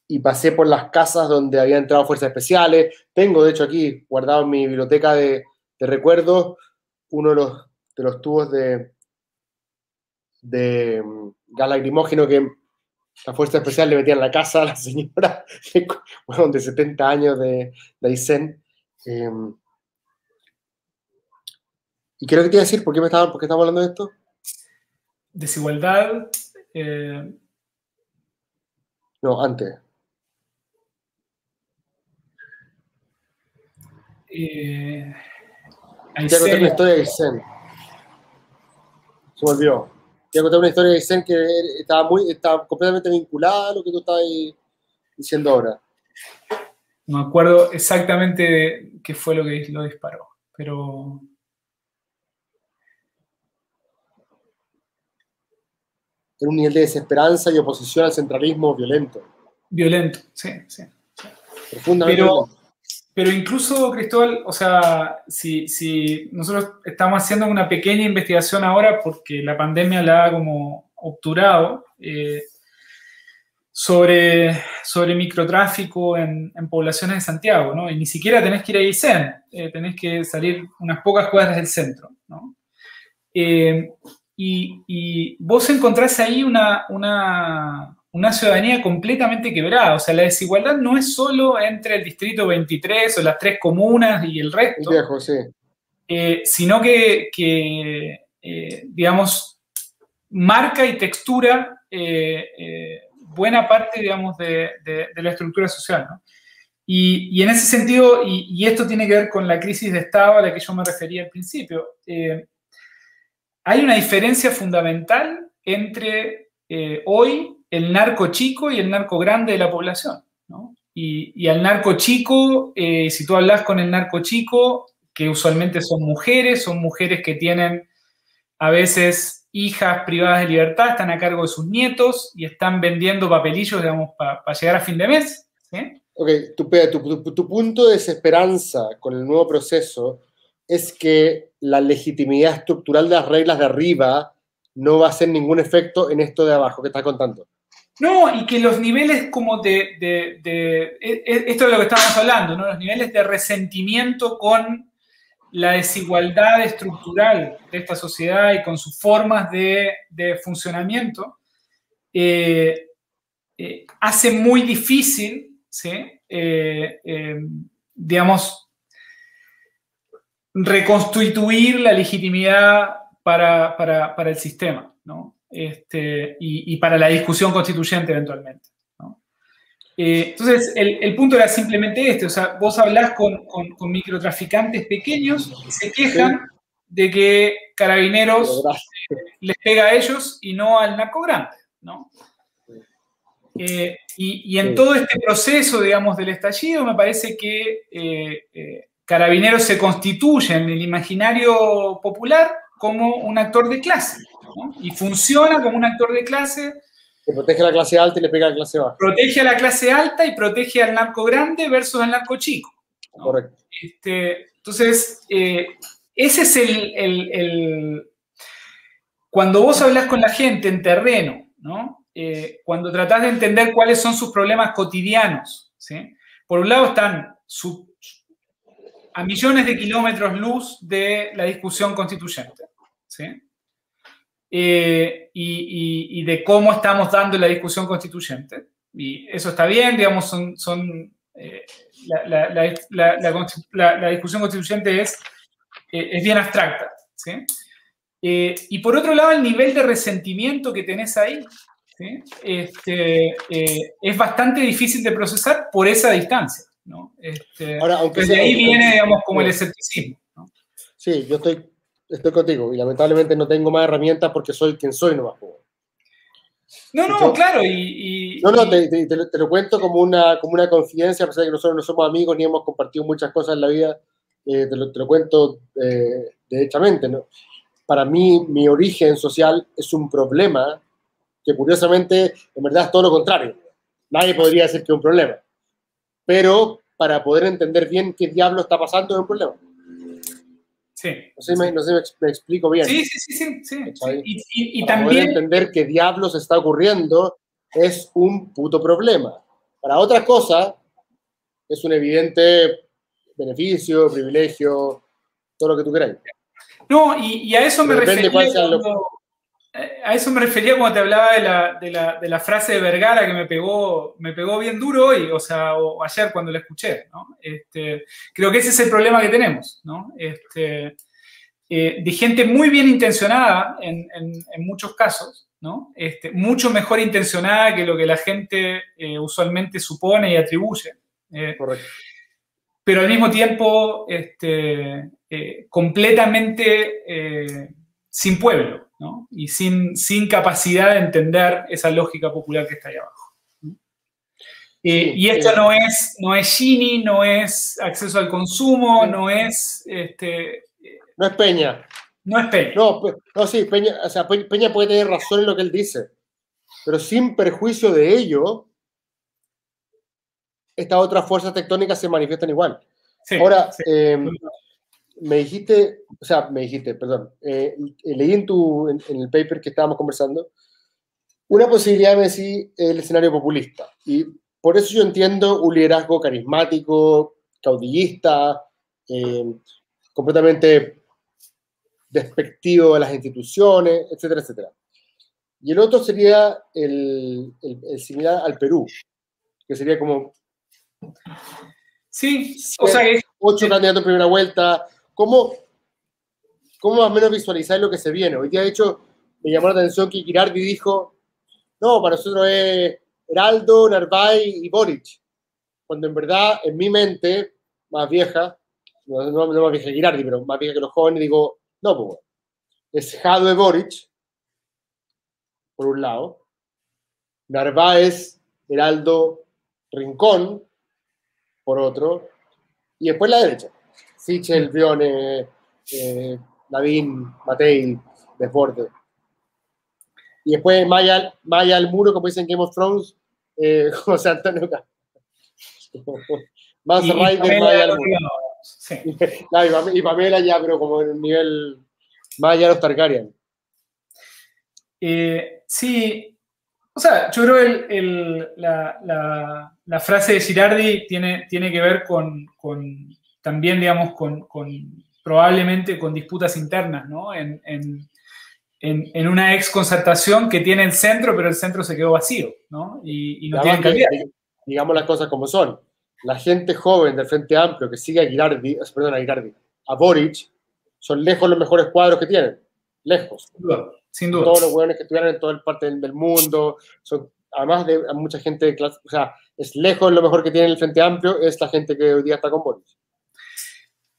y pasé por las casas donde había entrado fuerzas especiales. Tengo, de hecho, aquí guardado en mi biblioteca de, recuerdos uno de los, tubos de, de mm, gas lacrimógeno que la fuerza especial le metía en la casa a la señora de 70 años de, de Aysén. Em, y creo que te iba a decir, ¿por qué, me por qué estamos hablando de esto? Desigualdad. Eh, no, antes. Eh, Quiero contar una historia de Aysén. Se volvió. Quiero contar una historia de Aysén que estaba, muy, estaba completamente vinculada a lo que tú estás diciendo ahora. No me acuerdo exactamente qué fue lo que lo disparó, pero... Un nivel de desesperanza y oposición al centralismo violento. Violento, sí, sí. Profundamente. Pero, pero incluso, Cristóbal, o sea, si, si, nosotros estamos haciendo una pequeña investigación ahora porque la pandemia la ha como obturado eh, sobre, sobre microtráfico en, en, poblaciones de Santiago, ¿no? Y ni siquiera tenés que ir a Isen, eh, tenés que salir unas pocas cuadras del centro, ¿no? Eh, y, y, vos encontrás ahí una, una, una ciudadanía completamente quebrada. O sea, la desigualdad no es solo entre el distrito 23 o las tres comunas y el resto, eh, sino que, eh, digamos, marca y textura eh, buena parte, digamos, de, la estructura social. Y, en ese sentido, y, y, esto tiene que ver con la crisis de Estado a la que yo me refería al principio, hay una diferencia fundamental entre hoy el narco chico y el narco grande de la población. ¿no? Y, al narco chico, eh, si tú hablas con el narco chico, que usualmente son mujeres, son mujeres que tienen a veces hijas privadas de libertad, están a cargo de sus nietos y están vendiendo papelillos, digamos, para llegar a fin de mes. Ok, tu, tu, tu, punto de desesperanza con el nuevo proceso es que la legitimidad estructural de las reglas de arriba no va a hacer ningún efecto en esto de abajo que estás contando. No, y que los niveles como de, de, e, e, esto es lo que estábamos hablando, ¿no? Los niveles de resentimiento con la desigualdad estructural de esta sociedad y con sus formas de, funcionamiento, eh, eh, hace muy difícil, ¿sí? Eh, digamos, reconstituir la legitimidad para, para el sistema, ¿no? este, y, para la discusión constituyente eventualmente. Eh, entonces, el, punto era simplemente este, o sea, vos hablás con, con, microtraficantes pequeños que se quejan de que carabineros eh, les pega a ellos y no al narco grande, ¿no? Eh, y, en todo este proceso, digamos, del estallido, me parece que Carabineros se constituye en el imaginario popular como un actor de clase, y funciona como un actor de clase. Que protege a la clase alta y le pega a la clase baja. Protege a la clase alta y protege al narco grande versus al narco chico. Correcto. Este, entonces, eh, ese es el, Cuando vos hablas con la gente en terreno, ¿no? Eh, cuando tratás de entender cuáles son sus problemas cotidianos, ¿sí? Por un lado están a millones de kilómetros luz de la discusión constituyente, ¿sí? Eh, y, de cómo estamos dando la discusión constituyente. Y eso está bien, digamos, son, eh, la, discusión constituyente es, eh, es bien abstracta. ¿sí? y por otro lado, el nivel de resentimiento que tenés ahí este, es bastante difícil de procesar por esa distancia. ¿No? Este, Ahora, aunque desde ahí viene, digamos, como el escepticismo. Sí, yo estoy estoy contigo y lamentablemente no tengo más herramientas porque soy quien soy nomás. No, no, claro, y... no, no, te, lo cuento como una, como una confidencia, a pesar de que nosotros no somos amigos ni hemos compartido muchas cosas en la vida, eh, te, lo, cuento eh, derechamente. ¿no? Para mí, mi origen social es un problema que curiosamente, en verdad, es todo lo contrario. Nadie podría decir que es un problema. Pero para poder entender bien qué diablo está pasando es un problema. Sí. No sé, me, no sé me, explico bien. Sí, sí, sí, sí. Y, y, también... entender qué diablos está ocurriendo es un puto problema. Para otra cosa, es un evidente beneficio, privilegio, todo lo que tú queráis. No, y, a eso me refería a eso me refería cuando te hablaba de la, de, la, de la, frase de Vergara que me pegó, me pegó bien duro hoy, o sea, o ayer cuando la escuché, ¿no? Este, creo que ese es el problema que tenemos, ¿no? Este, eh, de gente muy bien intencionada en, en, muchos casos, ¿no? Este, mucho mejor intencionada que lo que la gente eh, usualmente supone y atribuye. Eh, Correcto. Pero al mismo tiempo, este, completamente sin pueblo y sin, sin capacidad de entender esa lógica popular que está ahí abajo. Eh, y esto no es, no es Gini, no es acceso al consumo, no es... Este, no es Peña. No es Peña. No, no sí, Peña, o sea, Peña puede tener razón en lo que él dice, pero sin perjuicio de ello, estas otras fuerzas tectónicas se manifiestan igual. Ahora, em, me dijiste, o sea, me dijiste, perdón, eh, leí en, tu, en, el paper que estábamos conversando, una posibilidad me decir el escenario populista. Y por eso yo entiendo un liderazgo carismático, caudillista, eh, completamente despectivo de las instituciones, etcétera, etcétera. Y el otro sería el, el, similar al Perú, que sería como... Sí, o sea, es, ocho candidatos en primera vuelta, ¿Cómo, cómo más o menos visualizar lo que se viene? Hoy día, de hecho, me llamó la atención que Girardi dijo, no, para nosotros es Heraldo, Narváez y Boric. Cuando en verdad, en mi mente, más vieja, no, no, más vieja que Girardi, pero más vieja que los jóvenes, digo, no, pues, es Jadwe Boric, por un lado, Narváez, Heraldo, Rincón, por otro, y después la derecha. Sichel, Brione, eh, Lavín, Matei, Desborde. Y después Maya, Maya al muro, como dicen Game of Thrones, eh, José Antonio Más Rider, Maya al muro. Sí. y Pamela ya, pero como en el nivel Maya los Targaryen. Eh, sí, O sea, yo creo que la, frase de Girardi tiene, tiene que ver con, también, digamos, con, probablemente con disputas internas, ¿no? En, una ex concertación que tiene el centro, pero el centro se quedó vacío, ¿no? Y, no tiene calidad. Digamos las cosas como son. La gente joven del Frente Amplio que sigue a Girardi, perdón, a Girardi, a Boric, son lejos los mejores cuadros que tienen. Lejos. Sin duda. Todos los hueones que estuvieran en toda el parte del mundo, son, además de mucha gente de clase, o sea, es lejos lo mejor que tiene el Frente Amplio, es la gente que hoy día está con Boric.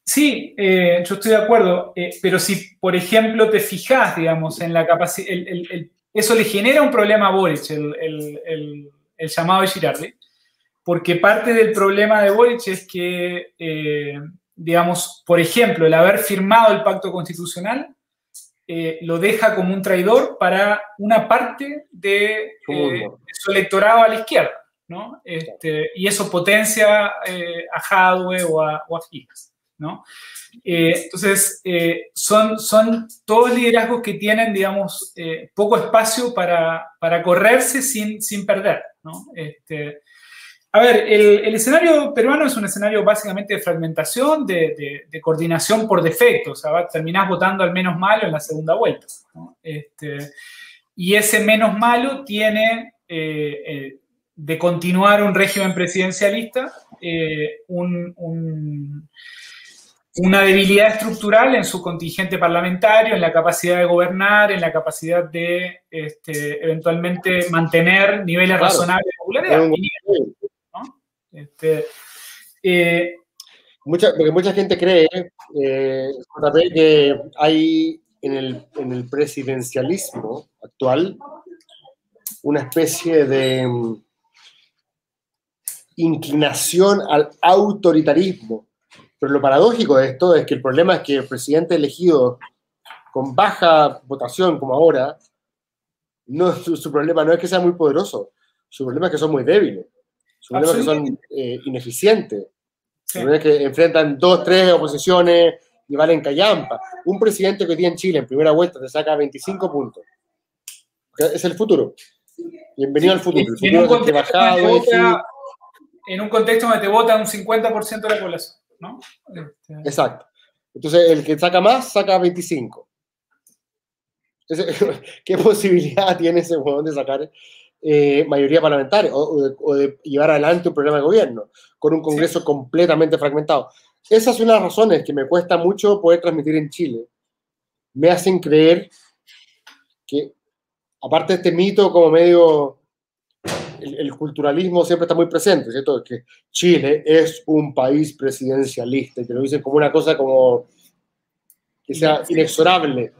Sí, eh, yo estoy de acuerdo, eh, pero si, por ejemplo, te fijas, digamos, en la capacidad, eso le genera un problema a Boric, el, llamado de Girardi, porque parte del problema de Boric es que eh, digamos, por ejemplo, el haber firmado el pacto constitucional eh, lo deja como un traidor para una parte de, eh, su electorado a la izquierda, ¿no? Este, y eso potencia a Hadwe o a, o ¿no? entonces, son, son todos liderazgos que tienen, digamos, poco espacio para, para correrse sin, sin perder. Este, a ver, el, escenario peruano es un escenario básicamente de fragmentación, de, coordinación por defecto, o sea, terminás votando al menos malo en la segunda vuelta. Este, y ese menos malo tiene, eh, eh, de continuar un régimen presidencialista, eh, una debilidad estructural en su contingente parlamentario, en la capacidad de gobernar, en la capacidad de este, eventualmente mantener niveles razonables de popularidad. Este, eh, mucha, porque mucha gente cree, eh, que hay en el, presidencialismo actual una especie de mm, inclinación al autoritarismo. Pero lo paradójico de esto es que el problema es que el presidente elegido con baja votación como ahora, no, su problema no es que sea muy poderoso, su problema es que son muy débiles. Son que son eh, ineficientes. Son que enfrentan dos, tres oposiciones y valen callampa. Un presidente que tiene en Chile en primera vuelta te saca 25 puntos. Es el futuro. Bienvenido al futuro. El futuro en, un bajado, en un contexto donde te vota un 50% de la población. ¿No? Este, Exacto. Entonces, el que saca más, saca 25. ¿qué posibilidad tiene ese huevón de sacar eh, mayoría parlamentaria o, de, llevar adelante un programa de gobierno con un Congreso completamente fragmentado. Esas son las razones que me cuesta mucho poder transmitir en Chile. Me hacen creer que, aparte de este mito como medio, el, culturalismo siempre está muy presente, ¿cierto? Que Chile es un país presidencialista y que lo dicen como una cosa como que sea inexorable.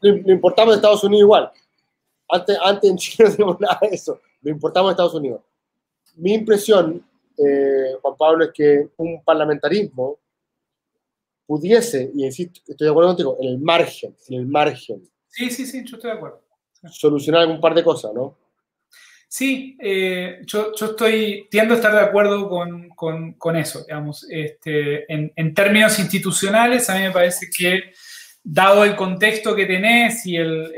Lo importamos de Estados Unidos igual. Antes, antes en Chile no tenemos nada de eso, lo importamos a Estados Unidos. Mi impresión, eh, Juan Pablo, es que un parlamentarismo pudiese, y insisto, estoy de acuerdo contigo, en el margen, en el margen. Sí, sí, sí, yo estoy de acuerdo. Solucionar algún par de cosas, ¿no? Sí, eh, yo, estoy, tiendo a estar de acuerdo con, con, eso, digamos. Este, en, términos institucionales, a mí me parece que dado el contexto que tenés y el,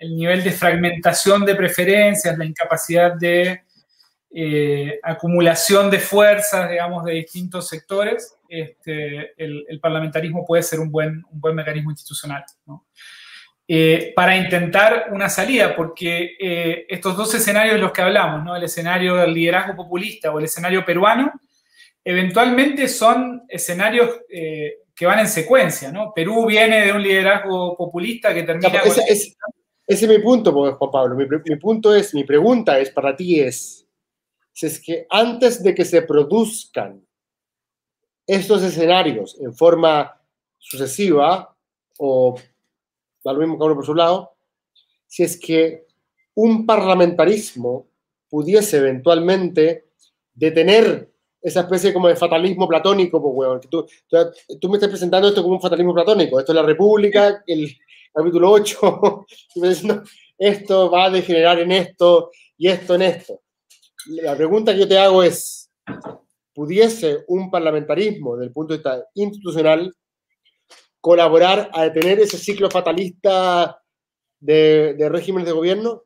nivel de fragmentación de preferencias, la incapacidad de eh, acumulación de fuerzas, digamos, de distintos sectores, este, el, parlamentarismo puede ser un buen, un buen mecanismo institucional. Eh, para intentar una salida, porque eh, estos dos escenarios de los que hablamos, ¿no? el escenario del liderazgo populista o el escenario peruano, eventualmente son escenarios que van en secuencia, ¿no? Perú viene de un liderazgo populista que termina... ese, es, mi punto, Juan Pablo. Mi, punto es, mi pregunta es para ti es, si es que antes de que se produzcan estos escenarios en forma sucesiva, o da lo mismo cada uno por su lado, si es que un parlamentarismo pudiese eventualmente detener esa especie como de fatalismo platónico, pues, weón. tú, tú, me estás presentando esto como un fatalismo platónico. Esto es la República, el capítulo 8, esto va a degenerar en esto y esto en esto. La pregunta que yo te hago es, ¿pudiese un parlamentarismo, desde el punto de vista institucional, colaborar a detener ese ciclo fatalista de, de regímenes de gobierno?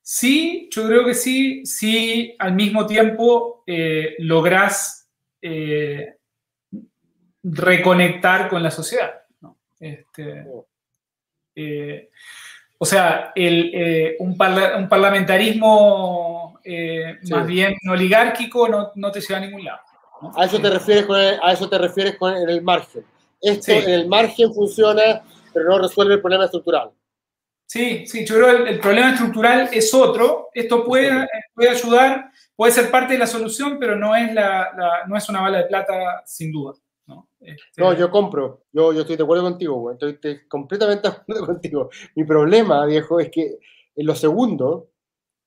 Sí, yo creo que sí, sí, al mismo tiempo eh, lográs eh, reconectar con la sociedad. Este, eh, o sea, un, parlamentarismo más bien oligárquico no, te lleva a ningún lado. A eso te refieres con el, a eso te refieres con el margen. Esto en el margen funciona, pero no resuelve el problema estructural. Sí, sí, yo creo que el, problema estructural es otro. Esto puede, puede ayudar, puede ser parte de la solución, pero no es, la, no es una bala de plata sin duda. No, este, no yo compro, yo, yo estoy de acuerdo contigo, estoy, completamente de acuerdo contigo. Mi problema, viejo, es que en lo segundo,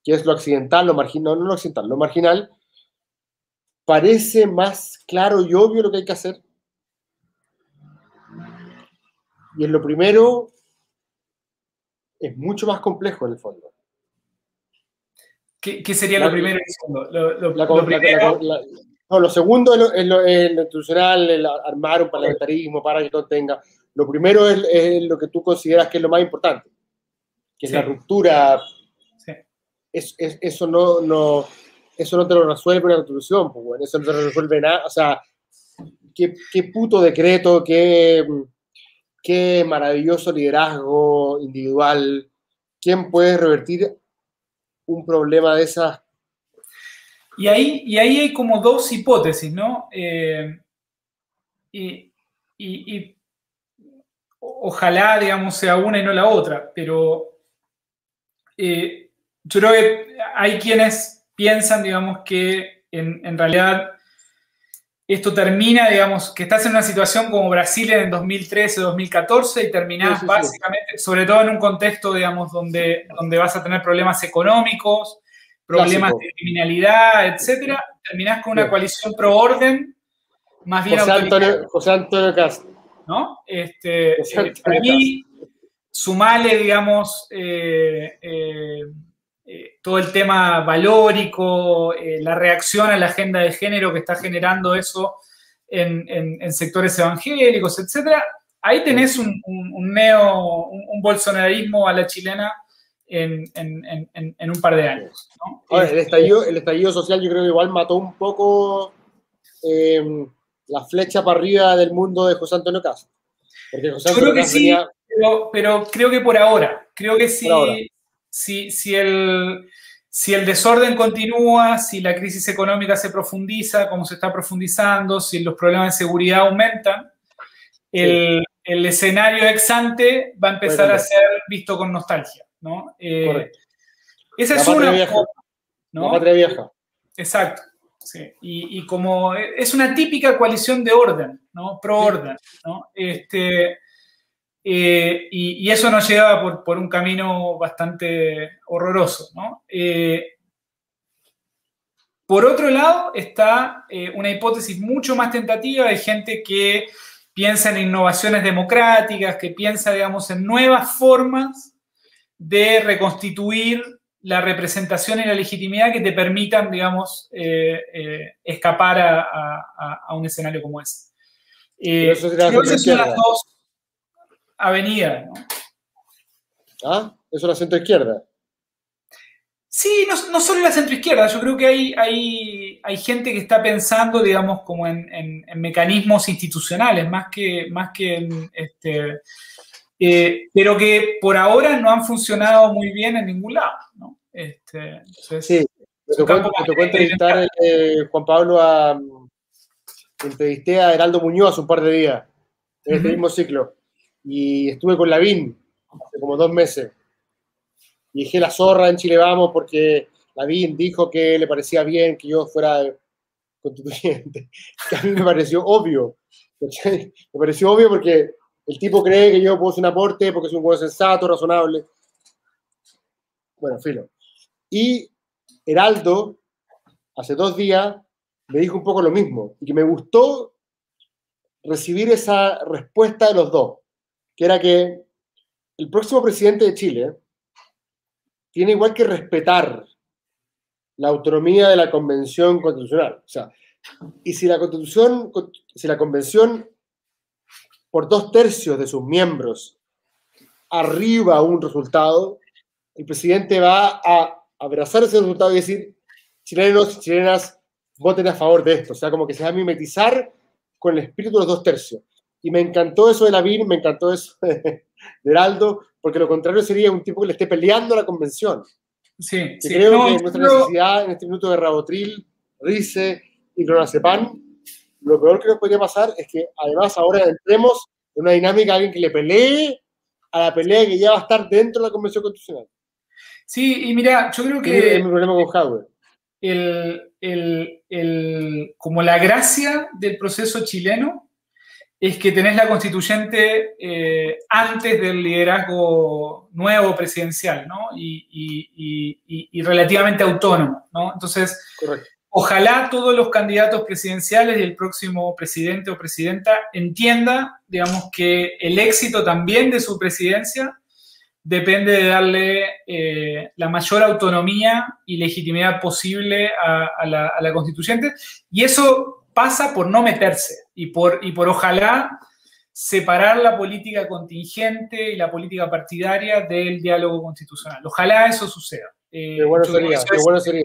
que es lo accidental, lo marginal, no, no lo accidental, lo marginal, parece más claro y obvio lo que hay que hacer. Y en lo primero, es mucho más complejo en el fondo. ¿Qué, sería lo primero no, lo segundo es lo, institucional, el armar un parlamentarismo para que todo tenga. Lo primero es, lo que tú consideras que es lo más importante, que es la ruptura. eso, no, no, eso no te lo resuelve una constitución, pues, bueno, eso no te lo resuelve nada. O sea, qué, qué puto decreto, qué qué maravilloso liderazgo individual. ¿Quién puede revertir un problema de esas? Y ahí, y ahí hay como dos hipótesis, ¿no? Eh, y, ojalá, digamos, sea una y no la otra, pero eh, yo creo que hay quienes piensan, digamos, que en, en realidad esto termina, digamos, que estás en una situación como Brasil en el 2013, 2014 y terminás básicamente, sobre todo en un contexto, digamos, donde, donde vas a tener problemas económicos, problemas de criminalidad, etcétera, terminás con una coalición pro orden, más bien José Antonio, José Antonio Castro. ¿No? Este, eh, para mí, sumale, digamos, eh, eh, eh, todo el tema valórico, eh, la reacción a la agenda de género que está generando eso en, sectores evangélicos, etc. Ahí tenés un, neo, un, bolsonarismo a la chilena en, un par de años. el, estallido, social yo creo que igual mató un poco eh, la flecha para arriba del mundo de José Antonio Castro. Porque José Antonio creo que sí, pero, creo que por ahora, creo que sí si, el, si el desorden continúa, si la crisis económica se profundiza, como se está profundizando, si los problemas de seguridad aumentan, el, escenario ex ante va a empezar a ser visto con nostalgia. ¿no? Eh, esa es una. ¿no? patria vieja. Exacto. Y, como es una típica coalición de orden, ¿no? Pro orden, ¿no? Este, eh, y, eso nos lleva por, un camino bastante horroroso. Eh, por otro lado, está eh, una hipótesis mucho más tentativa de gente que piensa en innovaciones democráticas, que piensa, digamos, en nuevas formas de reconstituir la representación y la legitimidad que te permitan, digamos, escapar a, un escenario como ese. eso creo que son las dos avenida. ¿no? Ah, es la centro-izquierda. Sí, no, solo la centro-izquierda, yo creo que hay, hay, hay, gente que está pensando, digamos, como en, mecanismos institucionales, más que, más que en, este, eh, pero que por ahora no han funcionado muy bien en ningún lado. ¿no? Este, sí, me tocó, entrevistar eh, Juan Pablo a, entrevisté a Heraldo Muñoz un par de días, en este mismo ciclo y estuve con Lavín hace como dos meses. Y dije la zorra en Chile Vamos porque Lavín dijo que le parecía bien que yo fuera constituyente. a mí me pareció obvio. Me pareció obvio porque el tipo cree que yo puedo hacer un aporte porque es un juego sensato, razonable. Bueno, filo. Y Heraldo, hace dos días, me dijo un poco lo mismo y que me gustó recibir esa respuesta de los dos que era que el próximo presidente de Chile tiene igual que respetar la autonomía de la convención constitucional. O sea, y si la constitución, si la convención por dos tercios de sus miembros arriba un resultado, el presidente va a abrazar ese resultado y decir, chilenos, chilenas, voten a favor de esto. O sea, como que se va a mimetizar con el espíritu de los dos tercios. Y me encantó eso de Lavín, me encantó eso de, Heraldo, porque lo contrario sería un tipo que le esté peleando a la convención. Sí, sí creo que nuestra necesidad en este minuto de Rabotril, Rice y Clonazepam, lo peor que nos podría pasar es que además ahora entremos en una dinámica a alguien que le pelee a la pelea que ya va a estar dentro de la Convención Constitucional. Sí, y mira, yo creo que... Es mi problema con Howard. El, el, el, como la gracia del proceso chileno es que tenés la constituyente eh, antes del liderazgo nuevo presidencial, ¿no? Y, y, y, y relativamente autónomo, ¿no? Entonces, Correcto. ojalá todos los candidatos presidenciales y el próximo presidente o presidenta entienda, digamos, que el éxito también de su presidencia depende de darle eh, la mayor autonomía y legitimidad posible a, a, la, a la constituyente. Y eso pasa por no meterse y por, y por ojalá separar la política contingente y la política partidaria del diálogo constitucional. Ojalá eso suceda. Eh, qué bueno sería, qué bueno sería.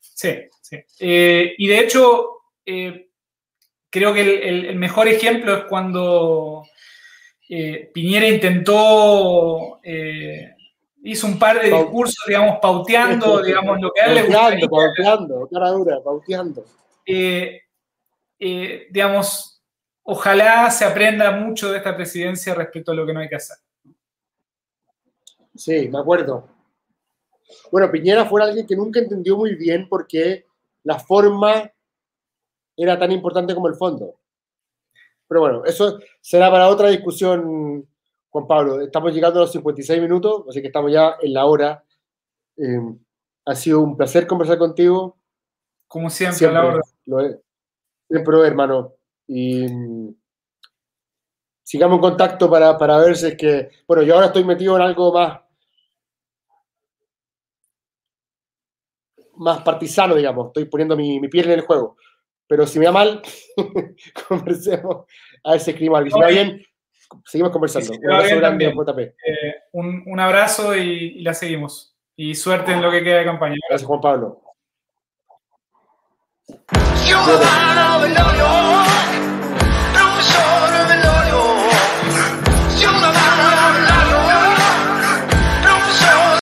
Sí, sí. Eh, y de hecho, eh, creo que el, el, el, mejor ejemplo es cuando eh, Piñera intentó, hizo un par de discursos, digamos, pauteando, digamos, lo que a él le gustaría. Pauteando, cara dura, pauteando. Eh, digamos, ojalá se aprenda mucho de esta presidencia respecto a lo que no hay que hacer. Sí, me acuerdo. Bueno, Piñera fue alguien que nunca entendió muy bien por qué la forma era tan importante como el fondo. Pero bueno, eso será para otra discusión, Juan Pablo. Estamos llegando a los 56 minutos, así que estamos ya en la hora. Eh, ha sido un placer conversar contigo. Como siempre, siempre a la hora. Lo es. Siempre, hermano. Y mm, sigamos en contacto para, para ver si es que. Bueno, yo ahora estoy metido en algo más. Más partisano, digamos. Estoy poniendo mi, mi piel en el juego. Pero si me va mal, conversemos a ver si escribimos algo. Si me va bien, seguimos conversando. un abrazo grande, JP. Eh, un, un, abrazo y, y la seguimos. Y suerte en lo que queda de campaña. Gracias, Juan Pablo. You're the man of